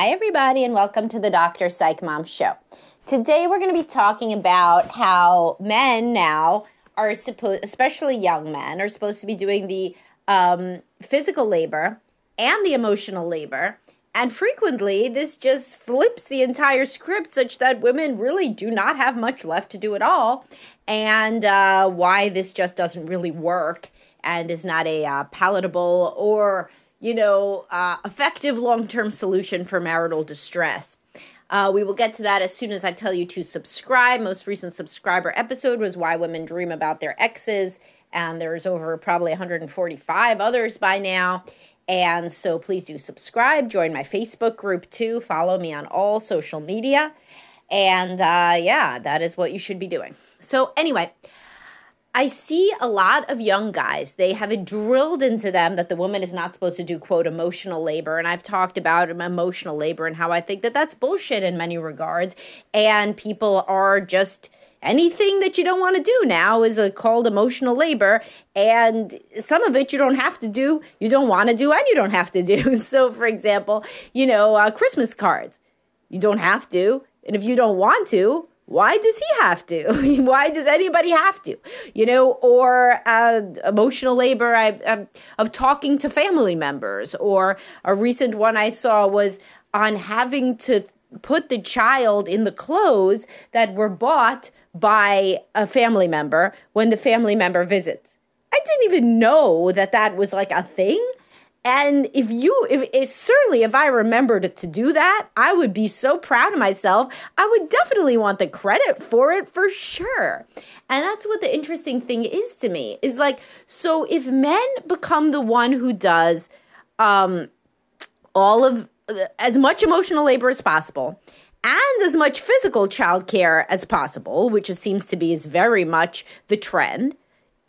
Hi, everybody, and welcome to the Dr. Psych Mom Show. Today, we're going to be talking about how men now are supposed, especially young men, are supposed to be doing the um, physical labor and the emotional labor. And frequently, this just flips the entire script such that women really do not have much left to do at all, and uh, why this just doesn't really work and is not a uh, palatable or you know, uh, effective long term solution for marital distress. Uh, we will get to that as soon as I tell you to subscribe. Most recent subscriber episode was Why Women Dream About Their Exes, and there's over probably 145 others by now. And so please do subscribe, join my Facebook group too, follow me on all social media. And uh, yeah, that is what you should be doing. So, anyway, I see a lot of young guys, they have it drilled into them that the woman is not supposed to do, quote, emotional labor. And I've talked about emotional labor and how I think that that's bullshit in many regards. And people are just anything that you don't want to do now is a, called emotional labor and some of it you don't have to do you don't want to do and you don't have to do so for example you know uh, christmas cards you don't have to and if you don't want to why does he have to? Why does anybody have to? You know, or uh, emotional labor I, uh, of talking to family members, or a recent one I saw was on having to put the child in the clothes that were bought by a family member when the family member visits. I didn't even know that that was like a thing. And if you, if, certainly if I remembered to do that, I would be so proud of myself. I would definitely want the credit for it for sure. And that's what the interesting thing is to me is like, so if men become the one who does um, all of as much emotional labor as possible and as much physical childcare as possible, which it seems to be is very much the trend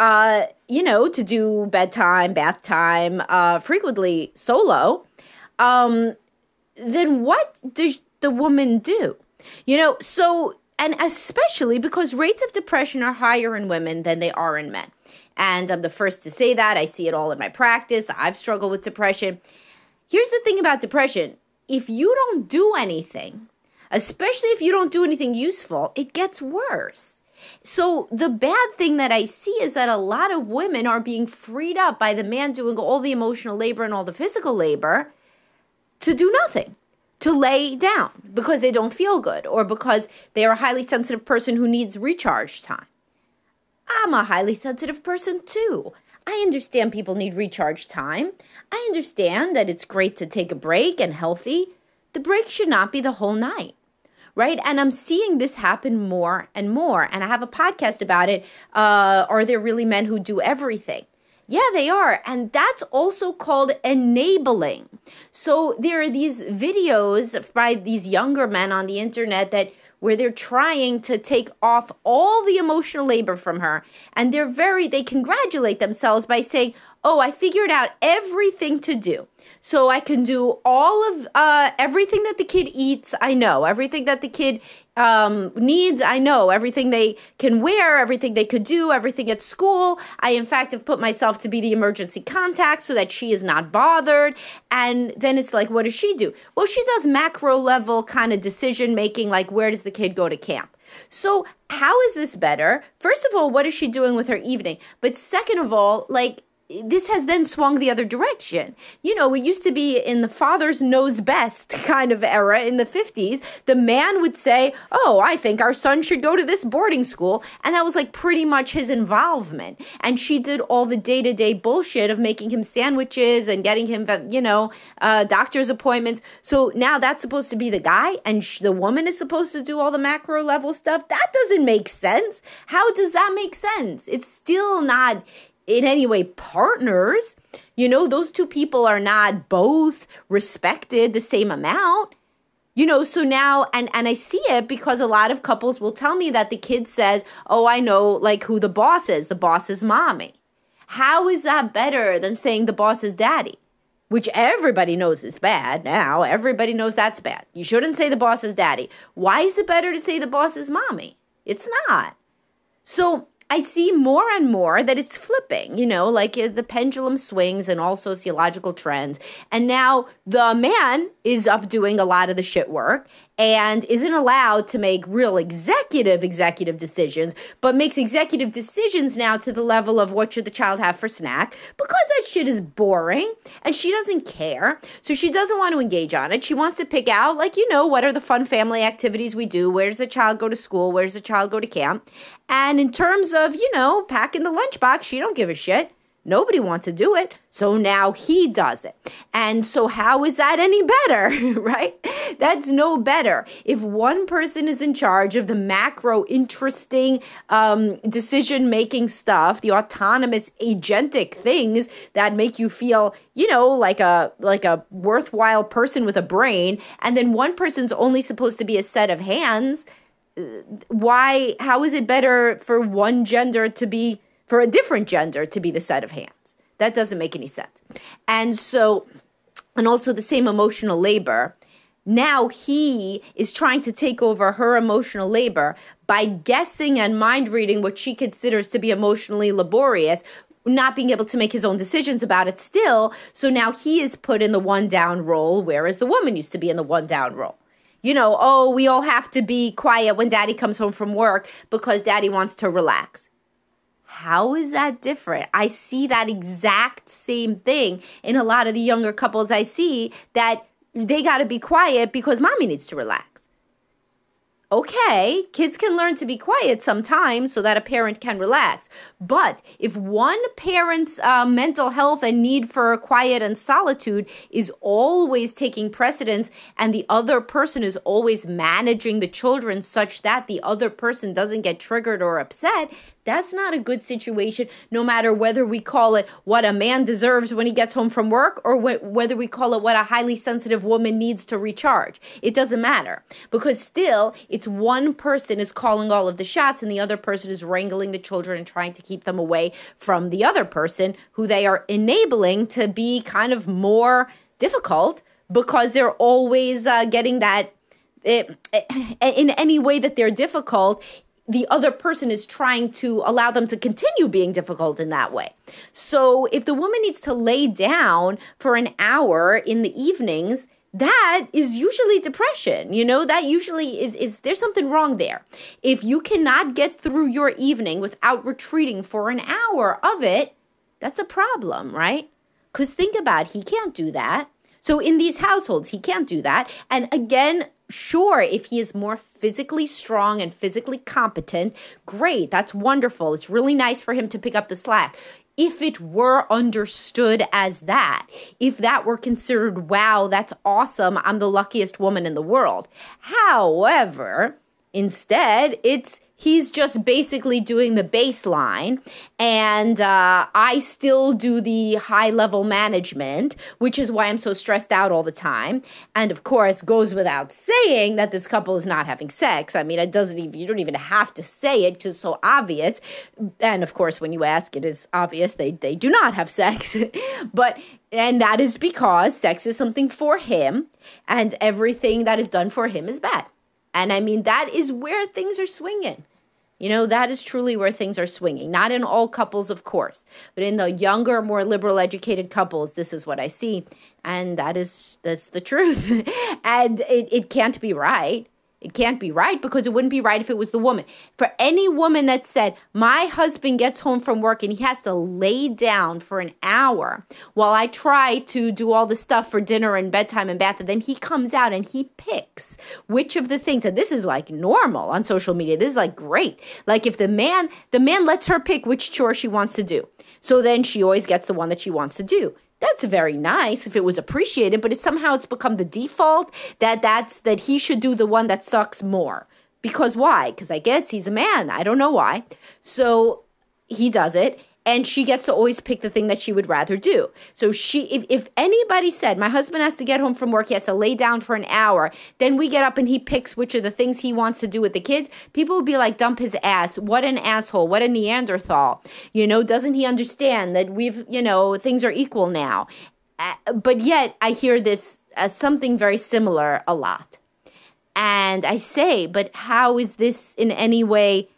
uh, you know, to do bedtime, bath time, uh, frequently solo, um, then what does the woman do? You know, so, and especially because rates of depression are higher in women than they are in men. And I'm the first to say that. I see it all in my practice. I've struggled with depression. Here's the thing about depression if you don't do anything, especially if you don't do anything useful, it gets worse. So the bad thing that I see is that a lot of women are being freed up by the man doing all the emotional labor and all the physical labor to do nothing, to lay down because they don't feel good or because they are a highly sensitive person who needs recharge time. I'm a highly sensitive person too. I understand people need recharge time. I understand that it's great to take a break and healthy. The break should not be the whole night right? And I'm seeing this happen more and more. And I have a podcast about it. Uh, are there really men who do everything? Yeah, they are. And that's also called enabling. So there are these videos by these younger men on the internet that where they're trying to take off all the emotional labor from her and they're very they congratulate themselves by saying oh i figured out everything to do so I can do all of uh, everything that the kid eats. I know everything that the kid um, needs. I know everything they can wear, everything they could do, everything at school. I, in fact, have put myself to be the emergency contact so that she is not bothered. And then it's like, what does she do? Well, she does macro level kind of decision making, like where does the kid go to camp? So, how is this better? First of all, what is she doing with her evening? But second of all, like, this has then swung the other direction. You know, it used to be in the father's knows best kind of era in the 50s. The man would say, Oh, I think our son should go to this boarding school. And that was like pretty much his involvement. And she did all the day to day bullshit of making him sandwiches and getting him, you know, uh, doctor's appointments. So now that's supposed to be the guy, and sh- the woman is supposed to do all the macro level stuff. That doesn't make sense. How does that make sense? It's still not in any way partners. You know, those two people are not both respected the same amount. You know, so now and and I see it because a lot of couples will tell me that the kid says, "Oh, I know like who the boss is. The boss is mommy." How is that better than saying the boss is daddy? Which everybody knows is bad now. Everybody knows that's bad. You shouldn't say the boss is daddy. Why is it better to say the boss is mommy? It's not. So I see more and more that it's flipping, you know, like uh, the pendulum swings and all sociological trends. And now the man is up doing a lot of the shit work and isn't allowed to make real executive executive decisions, but makes executive decisions now to the level of what should the child have for snack because that shit is boring and she doesn't care. So she doesn't want to engage on it. She wants to pick out, like, you know, what are the fun family activities we do? Where does the child go to school? Where does the child go to camp? And in terms of, you know, packing the lunchbox, she don't give a shit. Nobody wants to do it. So now he does it. And so how is that any better, right? That's no better. If one person is in charge of the macro interesting um, decision making stuff, the autonomous agentic things that make you feel, you know, like a like a worthwhile person with a brain, and then one person's only supposed to be a set of hands, uh, why how is it better for one gender to be for a different gender to be the set of hands. That doesn't make any sense. And so, and also the same emotional labor. Now he is trying to take over her emotional labor by guessing and mind reading what she considers to be emotionally laborious, not being able to make his own decisions about it still. So now he is put in the one down role, whereas the woman used to be in the one down role. You know, oh, we all have to be quiet when daddy comes home from work because daddy wants to relax. How is that different? I see that exact same thing in a lot of the younger couples I see that they got to be quiet because mommy needs to relax okay, kids can learn to be quiet sometimes so that a parent can relax. But if one parent's uh, mental health and need for quiet and solitude is always taking precedence and the other person is always managing the children such that the other person doesn't get triggered or upset, that's not a good situation, no matter whether we call it what a man deserves when he gets home from work or wh- whether we call it what a highly sensitive woman needs to recharge. It doesn't matter because still it's one person is calling all of the shots and the other person is wrangling the children and trying to keep them away from the other person who they are enabling to be kind of more difficult because they're always uh, getting that it, eh, eh, in any way that they're difficult the other person is trying to allow them to continue being difficult in that way. So if the woman needs to lay down for an hour in the evenings, that is usually depression you know? That usually is is there's something wrong there. If you cannot get through your evening without retreating for an hour of it that's a problem right? Because think about it, he can't do that. So in these households he can't do that. And again Sure, if he is more physically strong and physically competent, great, that's wonderful. It's really nice for him to pick up the slack. If it were understood as that, if that were considered, wow, that's awesome, I'm the luckiest woman in the world. However, instead, it's he's just basically doing the baseline and uh, i still do the high level management which is why i'm so stressed out all the time. And of course goes without saying that this couple is not having sex. I mean it doesn't even you don't even have to say it because it's so obvious. And of course when you ask it is obvious they, they do not have sex. But and that is because sex is something for him and everything that is done for him is bad. And I mean, that is where things are swinging. You know, that is truly where things are swinging. Not in all couples, of course, but in the younger, more liberal educated couples, this is what I see. And that is, that's the truth. and it, it can't be right. It can't be right because it wouldn't be right if it was the woman. For any woman that said, My husband gets home from work and he has to lay down for an hour while I try to do all the stuff for dinner and bedtime and bath, and then he comes out and he picks which of the things, and this is like normal on social media. This is like great. Like if the man, the man lets her pick which chore she wants to do. So then she always gets the one that she wants to do that's very nice if it was appreciated but it somehow it's become the default that that's that he should do the one that sucks more. Because why? Because i guess he's a man. I don't know why. So he does it and she gets to always pick the thing that she would rather do. So she if, if anybody said my husband has to get home from work, he has to lay down for an hour, then we get up and he picks which of the things he wants to do with the kids, people would be like dump his ass. What an asshole. What a Neanderthal. You know, doesn't he understand that we've, you know, things are equal now. Uh, but yet I hear this as something very similar a lot. And I say, but how is this in any way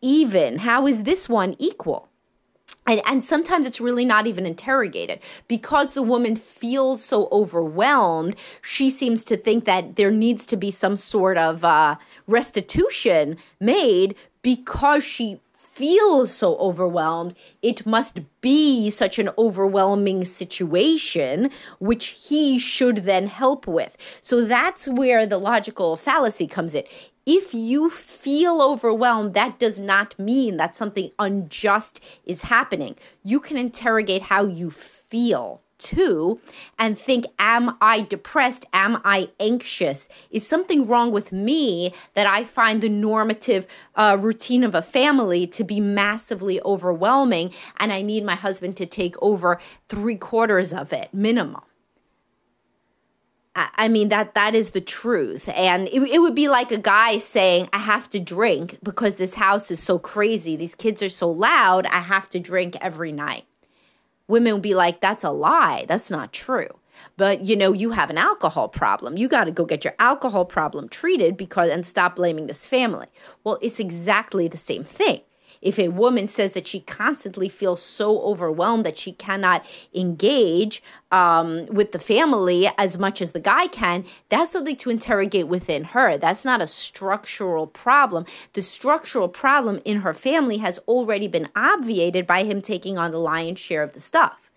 even? How is this one equal? And, and sometimes it's really not even interrogated. Because the woman feels so overwhelmed she seems to think that there needs to be some sort of uh, restitution made. Because she feels so overwhelmed it must be such an overwhelming situation which he should then help with. So that's where the logical fallacy comes in if you feel overwhelmed, that does not mean that something unjust is happening. You can interrogate how you feel too and think, Am I depressed? Am I anxious? Is something wrong with me that I find the normative uh, routine of a family to be massively overwhelming and I need my husband to take over three quarters of it minimum? I mean that that is the truth, and it, it would be like a guy saying, "I have to drink because this house is so crazy. These kids are so loud. I have to drink every night." Women would be like, "That's a lie. That's not true." But you know, you have an alcohol problem. You got to go get your alcohol problem treated because and stop blaming this family. Well, it's exactly the same thing if a woman says that she constantly feels so overwhelmed that she cannot engage um, with the family as much as the guy can, that's something to interrogate within her. That's not a structural problem. The structural problem in her family has already been obviated by him taking on the lion's share of the stuff.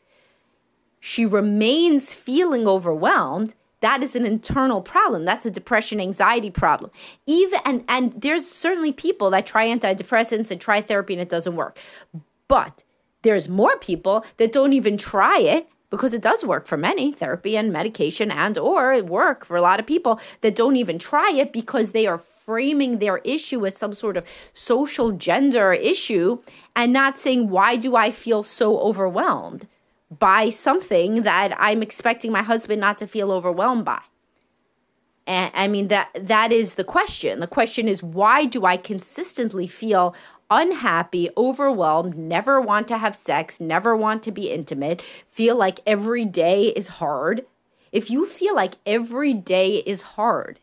She remains feeling overwhelmed that is an internal problem. That's a depression anxiety problem. Even and and there's certainly people that try antidepressants and try therapy and it doesn't work. But there's more people that don't even try it because it does work for many therapy and medication and or work for a lot of people that don't even try it because they are framing their issue as some sort of social gender issue and not saying why do i feel so overwhelmed by something that I'm expecting my husband not to feel overwhelmed by. And I mean that that is the question. The question is why do I consistently feel unhappy, overwhelmed, never want to have sex, never want to be intimate, feel like every day is hard? If you feel like every day is hard,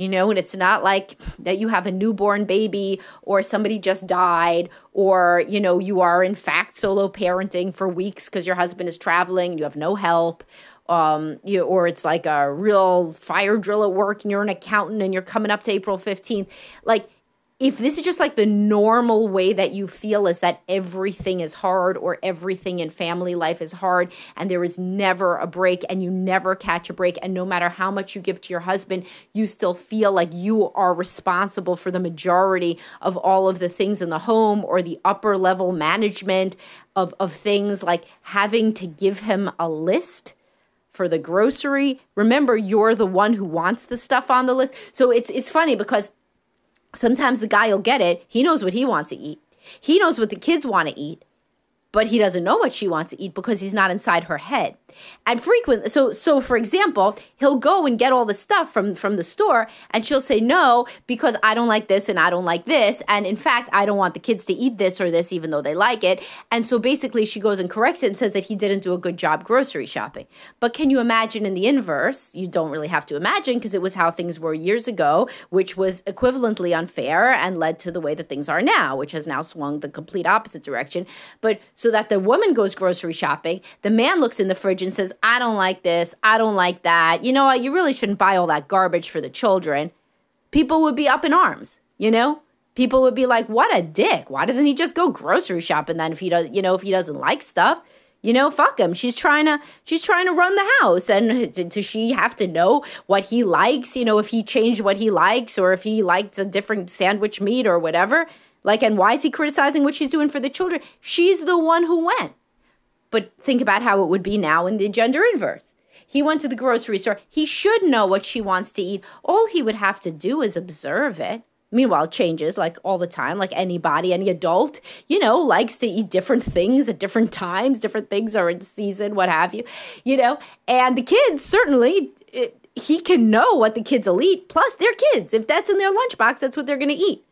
you know, and it's not like that you have a newborn baby or somebody just died or, you know, you are in fact solo parenting for weeks because your husband is traveling, you have no help. Um, you, or it's like a real fire drill at work and you're an accountant and you're coming up to April 15th. Like, if this is just like the normal way that you feel is that everything is hard or everything in family life is hard and there is never a break and you never catch a break and no matter how much you give to your husband you still feel like you are responsible for the majority of all of the things in the home or the upper level management of of things. Like having to give him a list for the grocery. Remember you're the one who wants the stuff on the list. So it's it's funny because Sometimes the guy will get it. He knows what he wants to eat. He knows what the kids want to eat but he doesn't know what she wants to eat because he's not inside her head. And frequently, so so for example, he'll go and get all the stuff from from the store, and she'll say no because I don't like this and I don't like this, and in fact, I don't want the kids to eat this or this even though they like it. And so basically, she goes and corrects it and says that he didn't do a good job grocery shopping. But can you imagine in the inverse? You don't really have to imagine because it was how things were years ago, which was equivalently unfair and led to the way that things are now, which has now swung the complete opposite direction. But so that the woman goes grocery shopping. The man looks in the fridge and says, I don't like this. I don't like that. You know what? You really shouldn't buy all that garbage for the children. People would be up in arms, you know? People would be like, what a dick. Why doesn't he just go grocery shopping then if he does, you know, if he doesn't like stuff? You know, fuck him. She's trying to she's trying to run the house and does she have to know what he likes, you know, if he changed what he likes or if he liked a different sandwich meat or whatever? Like, and why is he criticizing what she's doing for the children? She's the one who went. But think about how it would be now in the gender inverse. He went to the grocery store. He should know what she wants to eat. All he would have to do is observe it. Meanwhile, changes like all the time, like anybody, any adult, you know, likes to eat different things at different times. Different things are in season, what have you, you know. And the kids certainly, it, he can know what the kids will eat. Plus, they're kids. If that's in their lunchbox, that's what they're going to eat.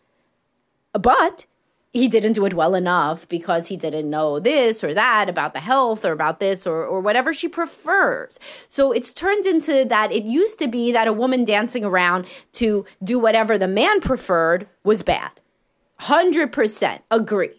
But he didn't do it well enough because he didn't know this or that about the health or about this or, or whatever she prefers. So it's turned into that it used to be that a woman dancing around to do whatever the man preferred was bad. 100% agree.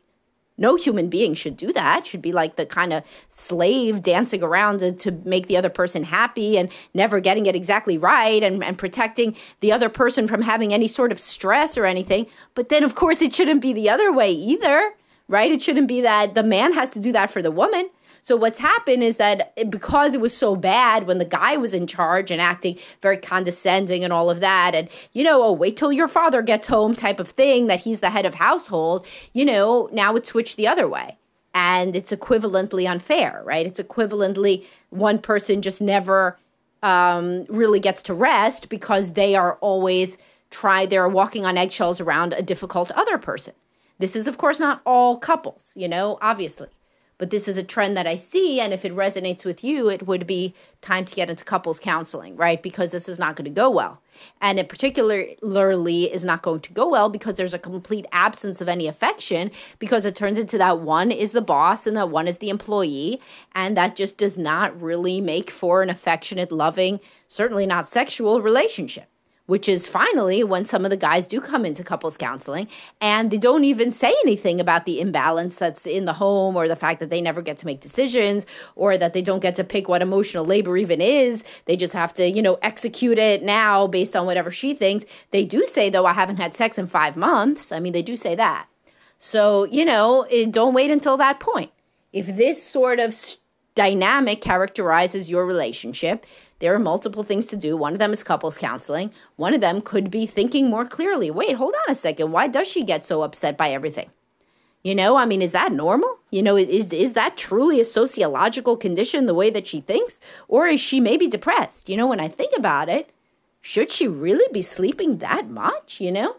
No human being should do that. Should be like the kind of slave dancing around to, to, make the other person happy and never getting it exactly right and, and protecting the other person from having any sort of stress or anything. But then, of course, it shouldn't be the other way either, right? It shouldn't be that the man has to do that for the woman. So what's happened is that because it was so bad when the guy was in charge and acting very condescending and all of that, and you know, oh, wait till your father gets home type of thing that he's the head of household, you know, now it's switched the other way. And it's equivalently unfair, right? It's equivalently one person just never um, really gets to rest because they are always try they're walking on eggshells around a difficult other person. This is, of course, not all couples, you know, obviously but this is a trend that I see. And if it resonates with you, it would be time to get into couples counseling, right? Because this is not going to go well. And it particularly is not going to go well because there's a complete absence of any affection because it turns into that one is the boss and that one is the employee. And that just does not really make for an affectionate, loving, certainly not sexual relationship which is finally when some of the guys do come into couples counseling and they don't even say anything about the imbalance that's in the home or the fact that they never get to make decisions or that they don't get to pick what emotional labor even is. They just have to, you know, execute it now based on whatever she thinks. They do say, though, I haven't had sex in five months. I mean, they do say that. So, you know, don't wait until that point. If this sort of dynamic characterizes your relationship, there are multiple things to do. One of them is couples counseling. One of them could be thinking more clearly. Wait, hold on a second. Why does she get so upset by everything? You know, I mean, is that normal? You know, is is that truly a sociological condition the way that she thinks or is she maybe depressed? You know, when I think about it, should she really be sleeping that much, you know?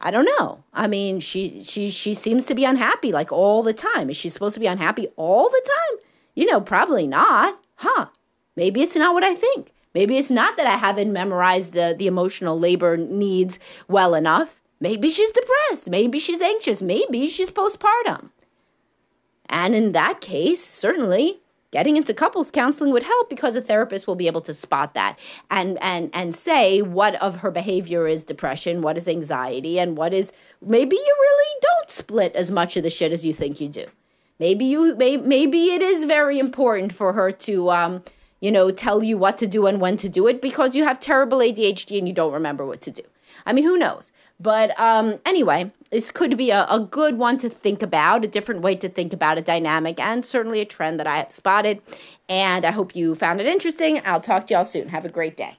I don't know. I mean, she she she seems to be unhappy like all the time. Is she supposed to be unhappy all the time? You know, probably not. Huh. Maybe it's not what I think. Maybe it's not that I haven't memorized the, the emotional labor needs well enough. Maybe she's depressed. Maybe she's anxious. Maybe she's postpartum. And in that case, certainly getting into couples counseling would help because a therapist will be able to spot that and and and say what of her behavior is depression, what is anxiety, and what is maybe you really don't split as much of the shit as you think you do. Maybe you may, maybe it is very important for her to um, you know, tell you what to do and when to do it because you have terrible ADHD and you don't remember what to do. I mean, who knows? But um, anyway, this could be a, a good one to think about, a different way to think about a dynamic, and certainly a trend that I have spotted. And I hope you found it interesting. I'll talk to y'all soon. Have a great day.